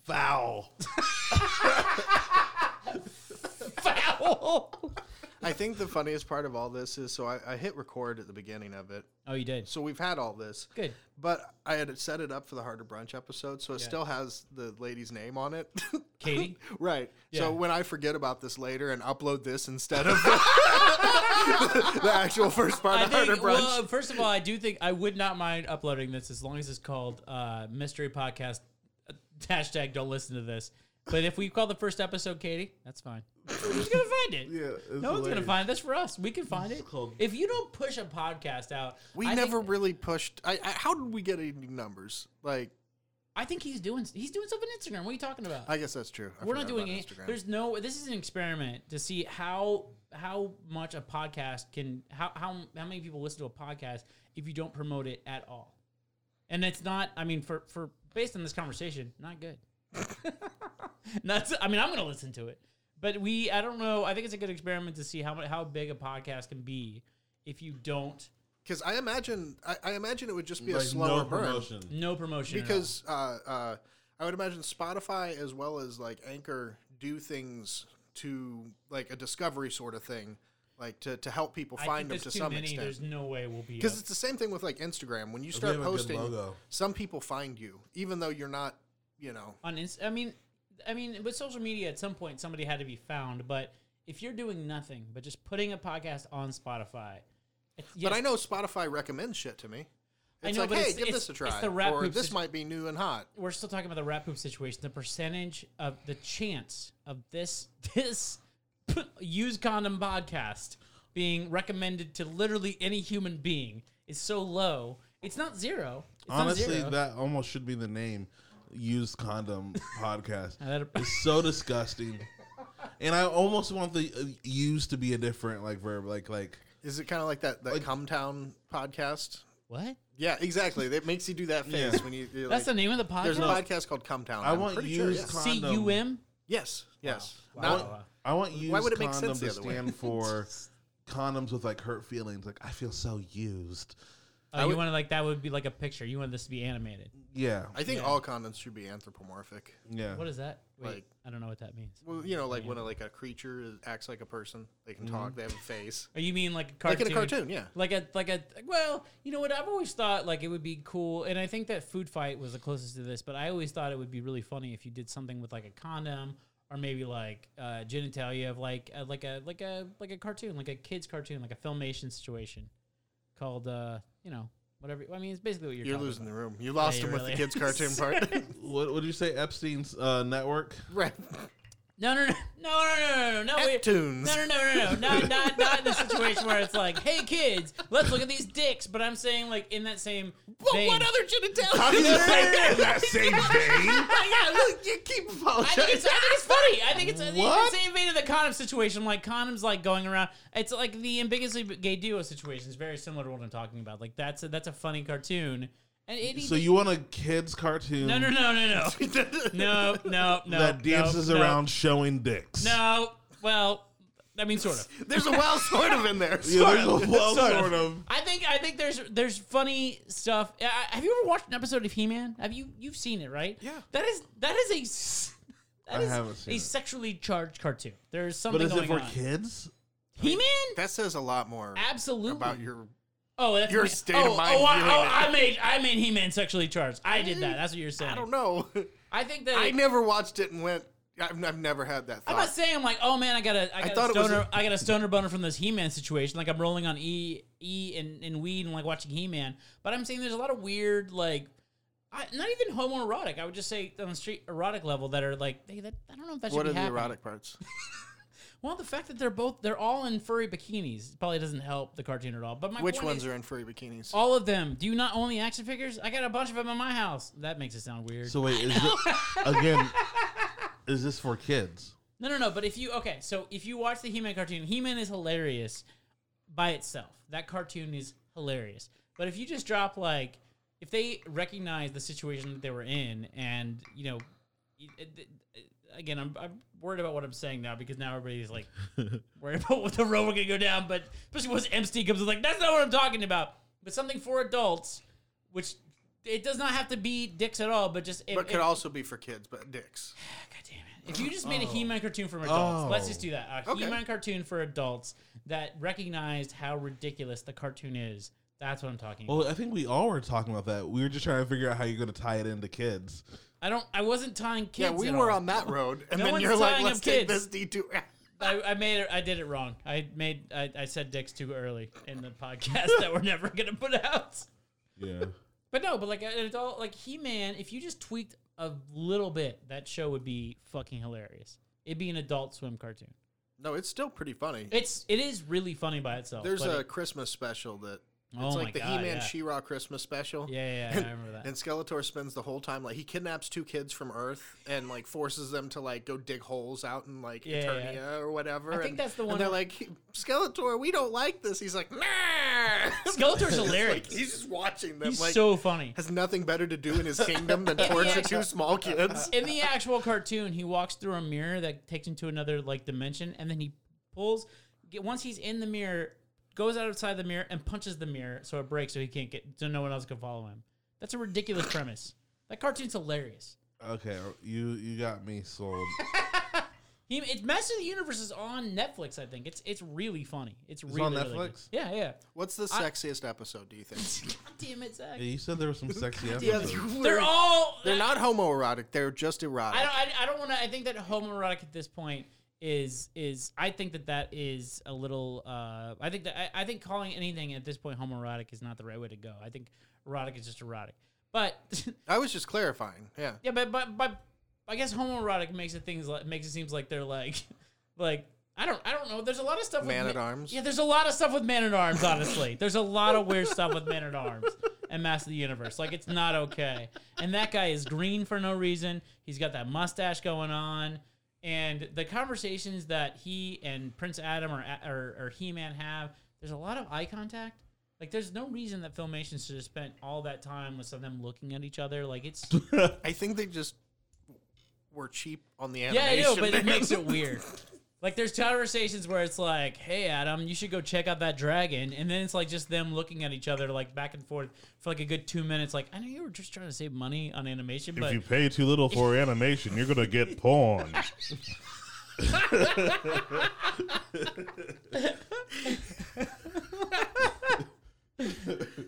Speaker 2: foul.
Speaker 1: Foul.
Speaker 3: I think the funniest part of all this is so I, I hit record at the beginning of it.
Speaker 1: Oh, you did.
Speaker 3: So we've had all this,
Speaker 1: Good.
Speaker 3: but I had it set it up for the Harder Brunch episode, so it
Speaker 1: Yeah.
Speaker 3: still has the lady's name on it.
Speaker 1: Katie.
Speaker 3: right.
Speaker 1: Yeah.
Speaker 3: So when I forget about this later and upload this instead of the, the actual first part
Speaker 1: I
Speaker 3: of Harder
Speaker 1: think.
Speaker 3: Brunch,
Speaker 1: Well, first of all, I do think I would not mind uploading this as long as it's called uh, Mystery Podcast. uh, Hashtag Don't listen to this. But if we call the first episode Katie, that's fine. Who's gonna find it?
Speaker 2: Yeah, it's
Speaker 1: no one's gonna
Speaker 2: hilarious.
Speaker 1: find this for us. We can find it.
Speaker 2: It's
Speaker 1: If you don't push a podcast out,
Speaker 3: we
Speaker 1: I
Speaker 3: never
Speaker 1: Think,
Speaker 3: really pushed. I, I, how did we get any numbers? Like,
Speaker 1: I think he's doing. He's doing stuff on Instagram. What are you talking about?
Speaker 3: I guess that's true. I
Speaker 1: We're not doing
Speaker 3: about
Speaker 1: it.
Speaker 3: Instagram.
Speaker 1: There's no. This is an experiment to see how how much a podcast can how how how many people listen to a podcast if you don't promote it at all. And it's not. I mean, for for based on this conversation, not good. not. I mean, I'm gonna listen to it, but we. I don't know. I think it's a good experiment to see how how big a podcast can be if you don't
Speaker 3: because I imagine I, I imagine it would just be a
Speaker 2: Like
Speaker 3: slower
Speaker 2: no
Speaker 3: burn.
Speaker 2: promotion.
Speaker 1: no promotion
Speaker 3: because uh, uh, I would imagine Spotify as well as like Anchor do things to like a discovery sort of thing, like to, to help people
Speaker 1: I
Speaker 3: find them to
Speaker 1: too
Speaker 3: some
Speaker 1: many.
Speaker 3: extent.
Speaker 1: There's no way we'll be.
Speaker 3: Because it's the same thing with like Instagram. When you start
Speaker 2: have a good
Speaker 3: posting, some people find you, even though you're not, you know.
Speaker 1: on Inst- I mean, I mean, with social media, at some point somebody had to be found. But if you're doing nothing but just putting a podcast on Spotify, it's,
Speaker 3: But I know Spotify recommends shit to me.
Speaker 1: I
Speaker 3: It's
Speaker 1: know,
Speaker 3: like,
Speaker 1: but
Speaker 3: hey,
Speaker 1: it's-
Speaker 3: give
Speaker 1: it's-
Speaker 3: this a
Speaker 1: it's
Speaker 3: try,
Speaker 1: the rap
Speaker 3: or this
Speaker 1: that-
Speaker 3: might be new and hot.
Speaker 1: we're still talking about the rap poop situation. The percentage of the chance of this this use condom podcast being recommended to literally any human being is so low. It's not zero. It's not
Speaker 2: Honestly,
Speaker 1: zero.
Speaker 2: that almost should be the name. Used condom podcast. It's so disgusting. And I almost want the uh, use to be a different like verb, like like
Speaker 3: Is it kind of like that that
Speaker 2: Like-
Speaker 3: Cum Town podcast?
Speaker 1: what?
Speaker 3: Yeah, exactly. That makes you do that face
Speaker 2: Yeah.
Speaker 3: when you. you're
Speaker 1: That's
Speaker 3: like,
Speaker 1: the name of the podcast.
Speaker 3: there's a podcast called Cum Town.
Speaker 2: I
Speaker 3: I'm
Speaker 2: want
Speaker 3: pretty sure,
Speaker 2: used
Speaker 3: yes.
Speaker 1: C
Speaker 2: condom.
Speaker 1: U M.
Speaker 3: Yes, yes.
Speaker 1: Wow.
Speaker 3: Not-
Speaker 1: Wow.
Speaker 2: I want used
Speaker 3: Why would it make
Speaker 2: condom
Speaker 3: sense the
Speaker 2: to
Speaker 3: other way?
Speaker 2: stand for condoms with like hurt feelings. Like I feel so used.
Speaker 1: Oh,
Speaker 3: I
Speaker 1: you
Speaker 3: would-
Speaker 1: wanted like that would be like a picture. You wanted this to be animated.
Speaker 2: Yeah,
Speaker 3: I think
Speaker 1: Yeah.
Speaker 3: all condoms should be anthropomorphic.
Speaker 2: yeah.
Speaker 1: What is that? Wait,
Speaker 3: Like-
Speaker 1: I don't know what that means.
Speaker 3: Well, you know, like when a, like a creature is- acts like a person, they can talk, they have a face,
Speaker 1: Oh, you mean like a
Speaker 3: like in a cartoon. Yeah,
Speaker 1: Like a like a well, you know what? I've always thought like it would be cool, and I think that Food Fight was the closest to this. But I always thought it would be really funny if you did something with like a condom or maybe like uh, genitalia of like uh, like a like a like a cartoon, like a kids cartoon, like a filmation situation called uh you know whatever. I mean, it's basically what you're.
Speaker 3: you're losing
Speaker 1: about.
Speaker 3: the room. You lost
Speaker 1: you
Speaker 3: him with
Speaker 1: really
Speaker 3: the kids' cartoon part.
Speaker 2: What would you say? Epstein's uh, network.
Speaker 3: right.
Speaker 1: No, no, no, no, no, no, no, no. wait.
Speaker 3: Neptunes.
Speaker 1: No, no, no, no, no, not, not, not in the situation where it's like, "Hey, kids, let's look at these dicks." But I'm saying, like, in that same
Speaker 3: But
Speaker 1: vein.
Speaker 3: what other genitalia?
Speaker 2: How do you say that in that same vein?
Speaker 3: yeah, look, you keep
Speaker 1: I think, it's,
Speaker 3: apologizing.
Speaker 1: I think it's funny. I think it's in
Speaker 2: What?
Speaker 1: the same vein of the condom situation. Like condoms, like going around. It's like the ambiguously gay duo situation is very similar to what I'm talking about. Like that's a, that's a funny cartoon. And anything,
Speaker 2: so you want a kids cartoon?
Speaker 1: No, no, no, no, no, no, no, no.
Speaker 2: That dances
Speaker 1: no,
Speaker 2: around no. showing dicks.
Speaker 1: No, well, I mean, sort of.
Speaker 3: there's a well, sort of in there.
Speaker 2: Yeah, there's of. a well,
Speaker 1: sort,
Speaker 2: sort of. of.
Speaker 1: I think I think there's there's funny stuff. Have you ever watched an episode of He Man? Have you you've seen it, right?
Speaker 3: Yeah.
Speaker 1: That is that is a that
Speaker 2: I
Speaker 1: is a
Speaker 2: it.
Speaker 1: sexually charged cartoon. There's something.
Speaker 2: But is it for
Speaker 1: on.
Speaker 2: kids?
Speaker 1: He Man.
Speaker 3: That says a lot more.
Speaker 1: Absolutely.
Speaker 3: About your
Speaker 1: oh, that's
Speaker 3: your
Speaker 1: my-
Speaker 3: state
Speaker 1: oh,
Speaker 3: of mind
Speaker 1: Oh, I, oh. I made I made He Man sexually charged. I did that. That's what you're saying.
Speaker 3: I don't know.
Speaker 1: I think that
Speaker 3: I
Speaker 1: it-
Speaker 3: never watched it and went. I've, I've never had that
Speaker 1: I'm not saying I'm like, oh man, I got a, I got
Speaker 3: thought
Speaker 1: a stoner,
Speaker 3: a-
Speaker 1: I got a stoner boner from this He-Man situation. Like I'm rolling on E, E, and, and weed and like watching He-Man. But I'm saying there's a lot of weird, like, I, not even homoerotic. I would just say on the street erotic level that are like, hey, that I don't know if that should
Speaker 3: what
Speaker 1: be
Speaker 3: are the erotic parts?
Speaker 1: Well, the fact that they're both, they're all in furry bikinis probably doesn't help the cartoon at all. But my
Speaker 3: Which
Speaker 1: point
Speaker 3: ones
Speaker 1: is,
Speaker 3: are in furry bikinis?
Speaker 1: all of them. Do you not own the action figures? I got a bunch of them in my house. That makes it sound weird.
Speaker 2: So wait, is it again? Is this for kids?
Speaker 1: No, no, no. But if you okay, so if you watch the He-Man cartoon, He-Man is hilarious by itself. That cartoon is hilarious. But if you just drop like, if they recognize the situation that they were in, and you know, it- it- it- again, I'm, I'm worried about what I'm saying now because now everybody's like worried about what the road we're gonna go down. But especially once MC comes, in, like that's not what I'm talking about. But something for adults, which it does not have to be dicks at all, but just it,
Speaker 3: but could
Speaker 1: it-
Speaker 3: also be for kids, but dicks.
Speaker 1: God damn it. If you just made a oh. He-Man cartoon for adults, let's oh. just
Speaker 2: Oh.
Speaker 1: do that. A
Speaker 3: Okay.
Speaker 1: He-Man cartoon for adults that recognized how ridiculous the cartoon is. That's what I'm talking about.
Speaker 2: Well, I think we all were talking about that. We were just trying to figure out how you're going to tie it into kids.
Speaker 1: I don't. I wasn't tying kids.
Speaker 3: Yeah, we
Speaker 1: at
Speaker 3: were
Speaker 1: all.
Speaker 3: on that road, and
Speaker 1: No
Speaker 3: then you're like, "Let's take
Speaker 1: kids."
Speaker 3: this detour."
Speaker 1: I, I made it. I did it wrong. I made. I, I said dicks too early in the podcast that we're never gonna put out.
Speaker 2: Yeah.
Speaker 1: But no, but like an adult, like He-Man, if you just tweaked a little bit, that show would be fucking hilarious. It'd be an Adult Swim cartoon.
Speaker 3: No, it's still pretty funny.
Speaker 1: It's it is really funny by itself.
Speaker 3: There's a
Speaker 1: it-
Speaker 3: Christmas special that it's oh
Speaker 1: my
Speaker 3: like the
Speaker 1: God,
Speaker 3: He-Man
Speaker 1: yeah.
Speaker 3: She-Ra Christmas special.
Speaker 1: yeah, yeah, yeah, I remember that.
Speaker 3: And Skeletor spends the whole time like he kidnaps two kids from Earth and like forces them to like go dig holes out in like
Speaker 1: Yeah,
Speaker 3: Eternia
Speaker 1: yeah.
Speaker 3: or whatever.
Speaker 1: I think that's the
Speaker 3: and
Speaker 1: one
Speaker 3: they're like, Skeletor, we don't like this. He's like, nah.
Speaker 1: Skeletor's
Speaker 3: Like,
Speaker 1: hilarious.
Speaker 3: he's just watching them.
Speaker 1: He's
Speaker 3: like,
Speaker 1: so funny.
Speaker 3: has nothing better to do in his kingdom than torture two small kids.
Speaker 1: In the actual cartoon, he walks through a mirror that takes him to another like dimension, and then he pulls. Once he's in the mirror, goes outside the mirror and punches the mirror so it breaks, so he can't get, so no one else can follow him. That's a ridiculous premise. That cartoon's hilarious.
Speaker 2: Okay, you you got me sold.
Speaker 1: He, it's Master of the Universe is on Netflix. I think it's it's really funny. It's, really
Speaker 2: on
Speaker 1: really good.
Speaker 2: Netflix?
Speaker 1: Yeah, yeah.
Speaker 3: What's the sexiest episode? Do you think?
Speaker 1: God damn it, Zach.
Speaker 2: Yeah, you said there was some sexy
Speaker 3: Yeah,
Speaker 2: episodes.
Speaker 1: They're all
Speaker 3: They're not homoerotic. They're just erotic.
Speaker 1: I don't. I, I don't want to. I think that homoerotic at this point is is. I think that that is a little. Uh, I think that I, I think calling anything at this point homoerotic is not the right way to go. I think erotic is just erotic. But
Speaker 3: I was just clarifying. Yeah.
Speaker 1: yeah, but but but I guess homoerotic makes it things like makes it seems like they're like like. I don't. I don't know. There's a lot of stuff.
Speaker 3: Man
Speaker 1: with
Speaker 3: at Arms?
Speaker 1: Yeah, there's a lot of stuff with Man at Arms. Honestly, there's a lot of weird stuff with Man at Arms and Master of the Universe. Like it's not okay. And that guy is green for no reason. He's got that mustache going on, and the conversations that he and Prince Adam or or, or He Man have, there's a lot of eye contact. Like there's no reason that Filmation should have spent all that time with some of them looking at each other. Like it's
Speaker 3: I think they just were cheap on the
Speaker 1: yeah,
Speaker 3: animation.
Speaker 1: I know, but it makes it weird. Like there's conversations where it's like, "Hey Adam, you should go check out that dragon," and then it's like just them looking at each other like back and forth for like a good two minutes. Like, I know you were just trying to save money on animation, but
Speaker 4: If you pay too little for animation, you're gonna get porn.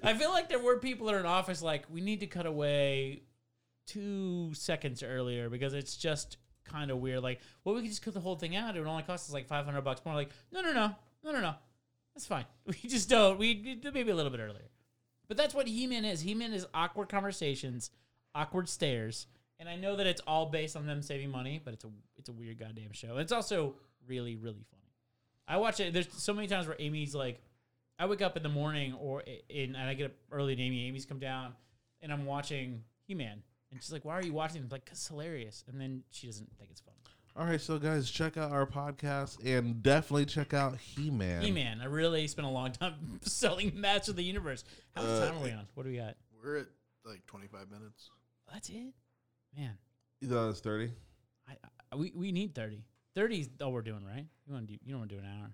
Speaker 1: I feel like there were people in office like, we need to cut away two seconds earlier because it's just kind of weird. Like, well, we could just cut the whole thing out. It would only cost us like 500 bucks more. Like, no, no, no, no, no, no. That's fine. We just don't. We maybe a little bit earlier. But that's what He-Man is. He-Man is awkward conversations, awkward stares. And I know that it's all based on them saving money, but it's a it's a weird goddamn show. It's also really really funny. I watch it. There's so many times where Amy's like, I wake up in the morning or in, and I get up early and Amy. Amy's come down, and I'm watching He Man, and she's like, "Why are you watching?" I'm like, "Cause it's hilarious." And then she doesn't think it's funny.
Speaker 2: All right, so guys, check out our podcast and definitely check out He Man.
Speaker 1: He Man, I really spent a long time selling Master of the Universe. How much
Speaker 2: Uh,
Speaker 1: time are we on? What do we got?
Speaker 3: We're at like 25 minutes.
Speaker 1: That's it, man.
Speaker 2: You thought it was thirty.
Speaker 1: I, I we we need thirty. 30's all we're doing, right? You want to do? You don't want to do an hour?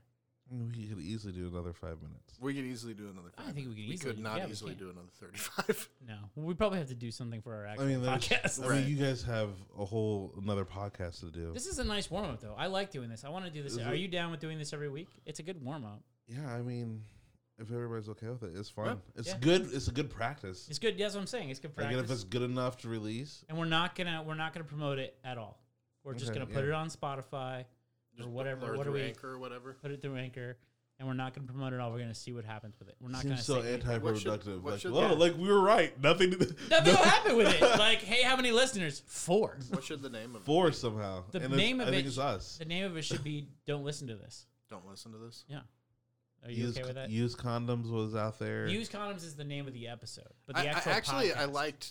Speaker 2: We could easily do another five minutes.
Speaker 3: We could easily do another.
Speaker 1: Five I
Speaker 3: Five.
Speaker 1: think we can
Speaker 3: we
Speaker 1: easily
Speaker 3: could not
Speaker 1: yeah,
Speaker 3: easily do another thirty-five.
Speaker 1: No, well, we probably have to do something for our actual
Speaker 2: I mean, there's-
Speaker 1: podcast.
Speaker 2: I
Speaker 3: Right.
Speaker 2: mean, you guys have a whole another podcast to do.
Speaker 1: This is a nice warm up, though. I like doing this. I want to do this.
Speaker 2: Is
Speaker 1: Are
Speaker 2: it-
Speaker 1: you down with doing this every week? It's a good warm up.
Speaker 2: yeah, I mean, if everybody's okay with it, it's fun.
Speaker 3: Yeah.
Speaker 2: It's
Speaker 1: Yeah.
Speaker 2: good. It's a good practice.
Speaker 1: It's good. That's what I'm saying. It's good practice.
Speaker 2: and if it's good enough to release,
Speaker 1: and we're not gonna we're not gonna promote it at all. We're just
Speaker 2: Okay,
Speaker 1: gonna put
Speaker 2: yeah.
Speaker 1: it on Spotify,
Speaker 3: Just
Speaker 1: Or whatever,
Speaker 3: Or
Speaker 1: what do
Speaker 3: through
Speaker 1: we-
Speaker 3: Anchor or whatever.
Speaker 1: put it through Anchor, and we're not gonna promote it at all. We're gonna see what happens with it. We're not gonna
Speaker 2: so
Speaker 1: say anything.
Speaker 3: What should-
Speaker 2: anti-productive.
Speaker 3: what
Speaker 2: Like,
Speaker 3: should-
Speaker 2: oh,
Speaker 1: yeah.
Speaker 2: like we were right. Nothing.
Speaker 1: Nothing will happen with it. Like, hey, how many listeners? Four.
Speaker 3: What should the name of it?
Speaker 2: Four
Speaker 3: be?
Speaker 2: somehow.
Speaker 1: The
Speaker 2: and
Speaker 1: name of
Speaker 2: I think
Speaker 1: it-
Speaker 2: it's us.
Speaker 1: The name of it should be "Don't listen to this."
Speaker 3: Don't listen to this. Yeah.
Speaker 1: Are you
Speaker 2: use,
Speaker 1: okay with that?
Speaker 2: use condoms was out there.
Speaker 1: Use condoms is the name of the episode, but the
Speaker 3: I-
Speaker 1: actual
Speaker 3: actually, I liked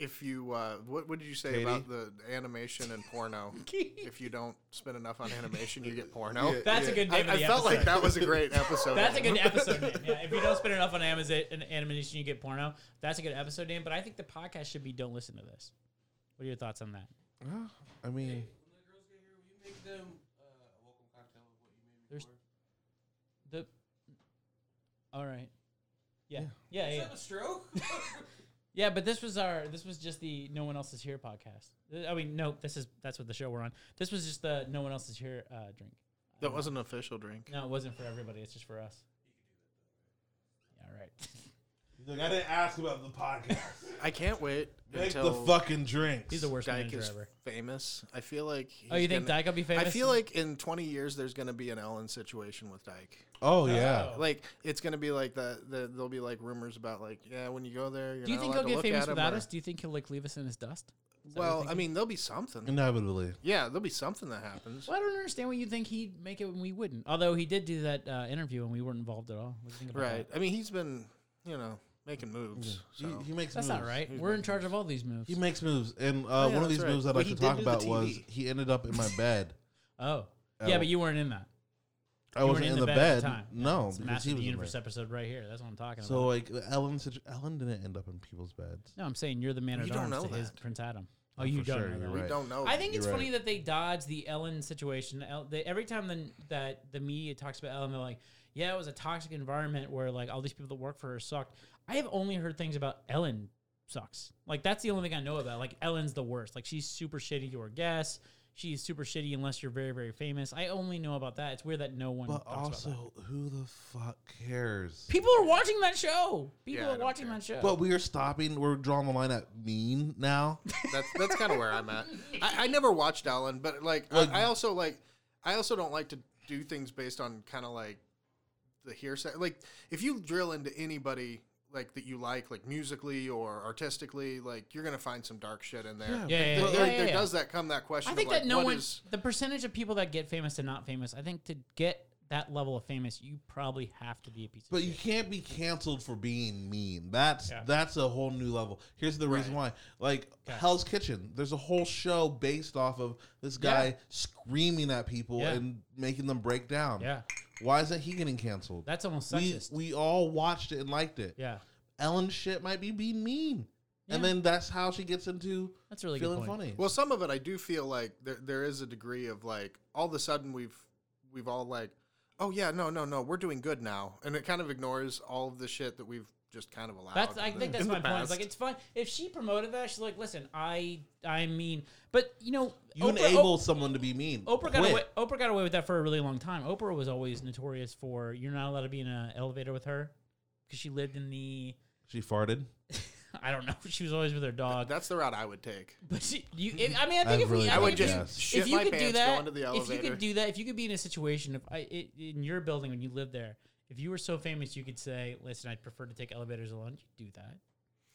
Speaker 3: if you. Uh, what, what did you say
Speaker 2: Katie?
Speaker 3: about the animation and porno? if you don't spend enough on animation, you get porno.
Speaker 2: Yeah.
Speaker 1: That's a good
Speaker 3: I,
Speaker 1: name of
Speaker 3: I
Speaker 1: the
Speaker 3: felt
Speaker 1: episode.
Speaker 3: like that was a great episode.
Speaker 1: That's a good episode name. Yeah, if you don't spend enough on Amazon and animation, you get porno. That's a good episode name. But I think the podcast should be "Don't listen to this." What are your thoughts on that?
Speaker 2: Ah, I mean, when the girls get here, you make them uh welcome cocktail or what you may be
Speaker 1: There's the. All right. Yeah. Yeah. Yeah. Yeah.
Speaker 5: Is that a stroke?
Speaker 1: Yeah, but this was our. This was just the "No One Else Is Here" podcast. Uh, I mean, no, this is that's what the show we're on. This was just the "No One Else Is Here" uh, drink.
Speaker 3: That wasn't an official drink.
Speaker 1: No, it wasn't for everybody. It's just for us. Yeah. All right.
Speaker 2: like, I didn't ask about the podcast.
Speaker 3: I can't wait
Speaker 2: Make the
Speaker 3: until
Speaker 2: fucking drinks.
Speaker 1: He's the worst
Speaker 3: Dyke
Speaker 1: manager
Speaker 3: is
Speaker 1: ever.
Speaker 3: famous. I feel like.
Speaker 1: Oh, you think
Speaker 3: gonna-
Speaker 1: Dyke will be famous?
Speaker 3: I feel like in 20 years there's going to be an Ellen situation with Dyke.
Speaker 2: Oh yeah.
Speaker 1: Oh.
Speaker 3: Like it's going to be like the, the there'll be like rumors about like yeah when you go there you're
Speaker 1: Do you
Speaker 3: not
Speaker 1: think
Speaker 3: allowed
Speaker 1: he'll
Speaker 3: to
Speaker 1: get
Speaker 3: look
Speaker 1: famous
Speaker 3: at
Speaker 1: without
Speaker 3: or-
Speaker 1: us? Do you think he'll like leave us in his dust? Is that what you're
Speaker 3: Well, I mean there'll be something.
Speaker 2: Inevitably.
Speaker 3: Yeah, there'll be something that happens.
Speaker 1: Well, I don't understand why you think he'd make it when we wouldn't. Although he did do that uh, interview and we weren't involved at all. What do you think about
Speaker 3: Right.
Speaker 1: that?
Speaker 3: I mean he's been you know making moves.
Speaker 2: He,
Speaker 3: So.
Speaker 2: he makes
Speaker 1: That's
Speaker 2: moves.
Speaker 1: not right.
Speaker 3: He's
Speaker 1: We're in
Speaker 3: making
Speaker 1: charge of all these moves.
Speaker 2: He makes moves, and uh,
Speaker 3: Oh, yeah,
Speaker 2: one of these
Speaker 3: right.
Speaker 2: moves I'd
Speaker 3: Well,
Speaker 2: like
Speaker 3: he
Speaker 2: to talk about was he ended up in my bed.
Speaker 1: oh, yeah, but you weren't in that.
Speaker 2: I
Speaker 1: You
Speaker 2: wasn't
Speaker 1: weren't
Speaker 2: in the
Speaker 1: at
Speaker 2: bed.
Speaker 1: the time.
Speaker 2: No,
Speaker 1: it's a
Speaker 2: because he was
Speaker 1: the
Speaker 2: in
Speaker 1: Universe episode right here. That's what I'm talking
Speaker 2: So
Speaker 1: about.
Speaker 2: So like Ellen, Ellen didn't end up in people's beds.
Speaker 1: No, I'm saying you're the man
Speaker 3: You
Speaker 1: at
Speaker 3: don't
Speaker 1: arms
Speaker 3: know
Speaker 1: to his. Prince Adam. Oh,
Speaker 2: Oh,
Speaker 1: you don't
Speaker 2: sure,
Speaker 1: know that.
Speaker 2: you're
Speaker 3: we don't know.
Speaker 1: I think it's
Speaker 2: You're
Speaker 1: funny
Speaker 2: right.
Speaker 1: that they dodge the Ellen situation. El- they, every time the, that the media talks about Ellen, they're like, "Yeah, it was a toxic environment where like all these people that work for her sucked." I have only heard things about Ellen sucks. Like that's the only thing I know about. Like Ellen's the worst. Like she's super shitty to her guests. She's super shitty unless you're very very famous. I only know about that. It's weird that no one.
Speaker 2: But
Speaker 1: talks about that.
Speaker 2: also, who the fuck cares?
Speaker 1: people are watching that show. People
Speaker 3: Yeah, I
Speaker 1: are
Speaker 3: don't
Speaker 1: watching
Speaker 3: care.
Speaker 1: that show.
Speaker 2: But we are stopping. We're drawing the line at mean now.
Speaker 3: that's that's kind of where I'm at. I, I never watched Ellen, but like,
Speaker 2: Like-
Speaker 3: I, I also like I also don't like to do things based on kind of like the hearsay. Like if you drill into anybody like that you like, like musically or artistically, like you're gonna find some dark shit in there.
Speaker 2: Yeah,
Speaker 1: yeah, yeah,
Speaker 3: There,
Speaker 1: yeah,
Speaker 3: there-
Speaker 1: yeah,
Speaker 3: there
Speaker 1: yeah.
Speaker 3: does that come that question.
Speaker 1: I think
Speaker 3: of like,
Speaker 1: that no
Speaker 3: what
Speaker 1: one,
Speaker 3: is-
Speaker 1: the percentage of people that get famous and not famous, I think to get that level of famous, you probably have to be a piece of
Speaker 2: But you
Speaker 1: shit.
Speaker 2: can't be canceled for being mean. That's
Speaker 1: Yeah.
Speaker 2: that's a whole new level. Here's the reason why. Like
Speaker 1: Okay.
Speaker 2: Hell's Kitchen, there's a whole show based off of this guy
Speaker 1: Yeah.
Speaker 2: screaming at people
Speaker 1: Yeah.
Speaker 2: and making them break down.
Speaker 1: Yeah,
Speaker 2: Why isn't he getting canceled?
Speaker 1: that's almost
Speaker 2: we
Speaker 1: sexist.
Speaker 2: we all watched it and liked it.
Speaker 1: yeah,
Speaker 2: Ellen shit might be being mean. And then that's how she gets into
Speaker 1: that's really
Speaker 2: feeling
Speaker 1: point.
Speaker 2: funny.
Speaker 3: Well, some of it I do feel like there there is a degree of like all of a sudden we've we've all like, oh yeah, no, no, no, we're doing good now, and it kind of ignores all of the shit that we've just kind of allowed.
Speaker 1: That's I think that's my point. It's like it's fine if she promoted that. She's like, listen, I I mean, but you know,
Speaker 2: you
Speaker 1: Oprah-
Speaker 2: enable
Speaker 1: O-
Speaker 2: someone to be mean.
Speaker 1: Oprah got
Speaker 2: Quit.
Speaker 1: away. Oprah got away with that for a really long time. Oprah was always notorious for you're not allowed to be in an elevator with her because she lived in the.
Speaker 2: She farted.
Speaker 1: I don't know. She was always with her dog.
Speaker 3: that's the route I would take.
Speaker 1: But she, you, if, I mean, I think
Speaker 2: I
Speaker 1: if we,
Speaker 2: really
Speaker 1: I
Speaker 3: I would just
Speaker 1: you,
Speaker 2: Yes.
Speaker 3: shit
Speaker 1: if you
Speaker 3: my
Speaker 1: could do that,
Speaker 3: go into the
Speaker 1: if you could do that, if you could be in a situation, if I it, in your building when you lived there, if you were so famous, you could say, "Listen, I'd prefer to take elevators alone." You do that.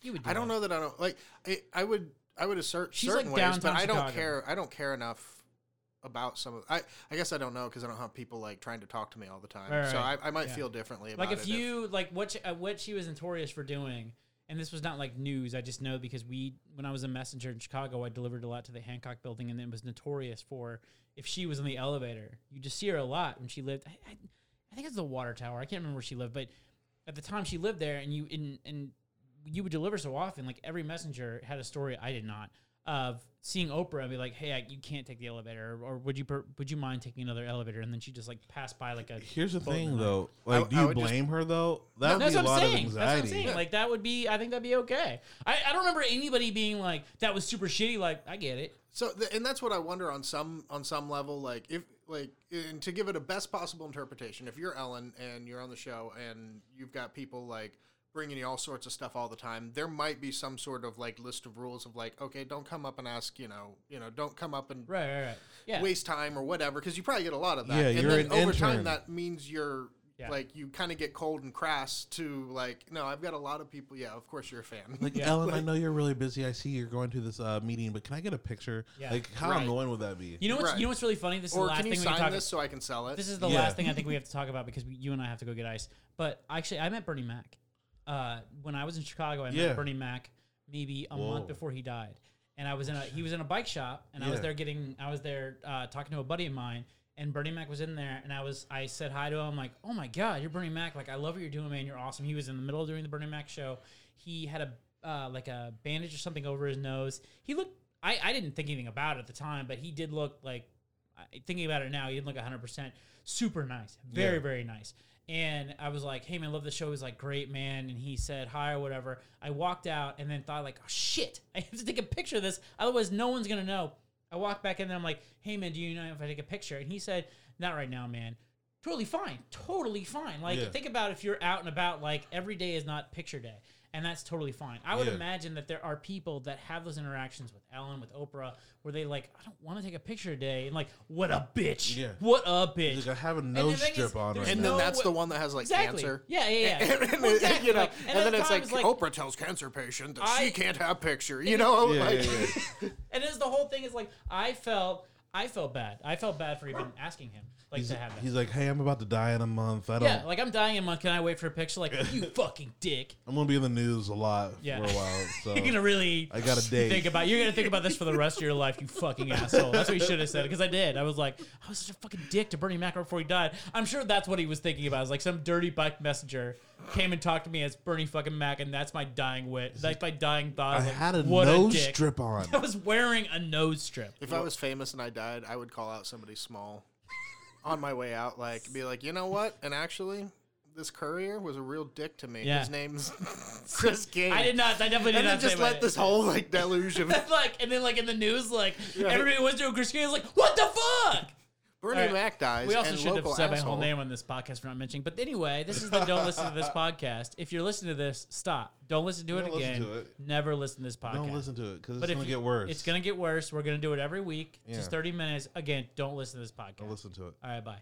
Speaker 1: You would. Do
Speaker 3: I don't
Speaker 1: that.
Speaker 3: know that I don't like. I, I would I would assert
Speaker 1: She's
Speaker 3: certain
Speaker 1: like
Speaker 3: ways, but I don't
Speaker 1: Chicago.
Speaker 3: care. I don't care enough about some of. I I guess I don't know because I don't have people like trying to talk to me all the time.
Speaker 1: Right,
Speaker 3: so. I, I might
Speaker 1: Yeah.
Speaker 3: feel differently about
Speaker 1: Like if
Speaker 3: it
Speaker 1: you like what she, uh, what she was notorious for doing, and this was not like news. I just know because we when I was a messenger in Chicago, I delivered a lot to the Hancock Building, and it was notorious for if she was in the elevator, you just see her a lot when she lived. I, I, I think it's the water tower. I can't remember where she lived, but at the time she lived there, and you and and you would deliver so often. Like every messenger had a story. I did not of seeing Oprah and be like, "Hey, I, you can't take the elevator," or, or would you per, would you mind taking another elevator? And then she just like passed by like a.
Speaker 2: Here's the thing,
Speaker 1: night.
Speaker 2: though.
Speaker 3: I-
Speaker 2: Like, do you
Speaker 3: would just-
Speaker 2: blame her though? That would
Speaker 1: That's
Speaker 2: be a
Speaker 1: what I'm
Speaker 2: lot of
Speaker 1: saying. That's what I'm
Speaker 2: anxiety.
Speaker 1: saying. Like that would be. I think that'd be okay. I, I don't remember anybody being like that was super shitty. Like I get it.
Speaker 3: So, th- and that's what I wonder on some on some level, like if like and to give it a best possible interpretation. If you're Ellen and you're on the show and you've got people like bringing you all sorts of stuff all the time, there might be some sort of like list of rules of like, okay, don't come up and ask, you know, you know, don't come up and
Speaker 1: Right, right, right. Yeah.
Speaker 3: waste time or whatever, because you probably get a lot of that.
Speaker 2: Yeah,
Speaker 3: and
Speaker 2: you're
Speaker 3: then
Speaker 2: an
Speaker 3: over time, that means you're.
Speaker 1: Yeah.
Speaker 3: Like you kind of get cold and crass to like no I've got a lot of people yeah of course you're a fan
Speaker 2: Like
Speaker 1: Yeah.
Speaker 2: Ellen, I know you're really busy. I see you're going to this uh, meeting, but can I get a picture?
Speaker 1: Yeah.
Speaker 2: Like, how
Speaker 3: Right.
Speaker 2: annoying would that be?
Speaker 1: You know what's
Speaker 3: Right.
Speaker 1: you know what's really funny? This is
Speaker 3: or
Speaker 1: the last
Speaker 3: can you
Speaker 1: thing we can talk.
Speaker 3: this so I can sell it
Speaker 1: This is the
Speaker 2: Yeah.
Speaker 1: last thing I think we have to talk about because we, you and I have to go get ice. But actually, I met Bernie Mac uh, when I was in Chicago. I
Speaker 2: Yeah.
Speaker 1: met Bernie Mac maybe a
Speaker 2: Whoa.
Speaker 1: month before he died, and I was in a he was in a bike shop, and I was
Speaker 2: Yeah.
Speaker 1: there getting I was there uh, talking to a buddy of mine, and Bernie Mac was in there, and I was I said hi to him like, oh my god, you're Bernie Mac, like I love what you're doing, man, you're awesome. He was in the middle of doing the Bernie Mac show. He had a uh, like a bandage or something over his nose. He looked. I, I didn't think anything about it at the time, but he did look like I- thinking about it now, he didn't look 100%. Super nice. Very,
Speaker 2: Yeah.
Speaker 1: very nice. And I was like, hey, man, love the show. He's like, great, man. And he said hi or whatever. I walked out and then thought, like, oh, shit, I have to take a picture of this. Otherwise, no one's going to know. I walked back in and I'm like, hey, man, do you know if I take a picture? And he said, not right now, man. Totally fine. Totally fine. Like,
Speaker 2: Yeah.
Speaker 1: think about if you're out and about, like, every day is not picture day. And that's totally fine. I would
Speaker 2: Yeah.
Speaker 1: imagine that there are people that have those interactions with Ellen, with Oprah, where they like, I don't want to take a picture today, and like, what a bitch,
Speaker 2: Yeah.
Speaker 1: what a bitch.
Speaker 2: Like, I have a nose
Speaker 1: thing is,
Speaker 2: strip on
Speaker 1: there's
Speaker 2: right
Speaker 3: and
Speaker 2: now.
Speaker 3: then that's the one that has like
Speaker 1: exactly.
Speaker 3: cancer
Speaker 1: Yeah, yeah, yeah.
Speaker 3: and, and,
Speaker 1: Well, exactly.
Speaker 3: you know,
Speaker 1: Like,
Speaker 3: and,
Speaker 1: at
Speaker 3: then
Speaker 1: the
Speaker 3: it's like,
Speaker 1: like-
Speaker 3: Oprah tells cancer patient that
Speaker 1: I-
Speaker 3: she can't have picture. You know,
Speaker 2: Yeah,
Speaker 3: like,
Speaker 2: yeah, yeah.
Speaker 1: and it's the whole thing is like, I felt, I felt bad. I felt bad for even asking him, like
Speaker 2: He's,
Speaker 1: to have that.
Speaker 2: he's like, hey, I'm about to die in a month. I don't.
Speaker 1: yeah, like I'm dying in a month. Can I wait for a picture? Like you fucking dick.
Speaker 2: I'm gonna be in the news a lot
Speaker 1: Yeah.
Speaker 2: for a while. So
Speaker 1: You're gonna really
Speaker 2: I got a date.
Speaker 1: think about. You're gonna think about this for the rest of your life. You fucking asshole. That's what you should have said because I did. I was like, I was such a fucking dick to Bernie Mac right before he died. I'm sure that's what he was thinking about. Is like some dirty bike messenger came and talked to me as Bernie fucking Mac, and that's my dying wit. That's my dying thought.
Speaker 2: I
Speaker 1: like,
Speaker 2: had a
Speaker 1: what
Speaker 2: nose
Speaker 1: dick.
Speaker 2: strip on.
Speaker 1: I was wearing a nose strip.
Speaker 3: if I was famous and I died, I would call out somebody small on my way out, like be like, you know what? And actually, this courier was a real dick to me.
Speaker 1: Yeah.
Speaker 3: His name's Chris King.
Speaker 1: I did not. I definitely did
Speaker 3: And then
Speaker 1: not say
Speaker 3: just
Speaker 1: my-
Speaker 3: let this whole like deluge of
Speaker 1: like, and then like in the news, like
Speaker 3: Right.
Speaker 1: everybody was doing Chris King was like, what the fuck?
Speaker 3: Bernie
Speaker 1: All right.
Speaker 3: Mac dies.
Speaker 1: We also
Speaker 3: and
Speaker 1: should have
Speaker 3: local
Speaker 1: said my whole name on this podcast for not mentioning. But anyway, this is the don't listen to this podcast. If you're listening to this, stop. Don't listen to it
Speaker 2: Don't listen
Speaker 1: again.
Speaker 2: to it.
Speaker 1: Never listen to this podcast.
Speaker 2: Don't listen to it because it's
Speaker 1: if
Speaker 2: gonna
Speaker 1: you-
Speaker 2: get worse.
Speaker 1: It's gonna get worse. We're gonna do it every week.
Speaker 2: Yeah.
Speaker 1: Just 30 minutes. Again, don't listen to this podcast.
Speaker 2: Don't listen to it.
Speaker 1: All right, bye.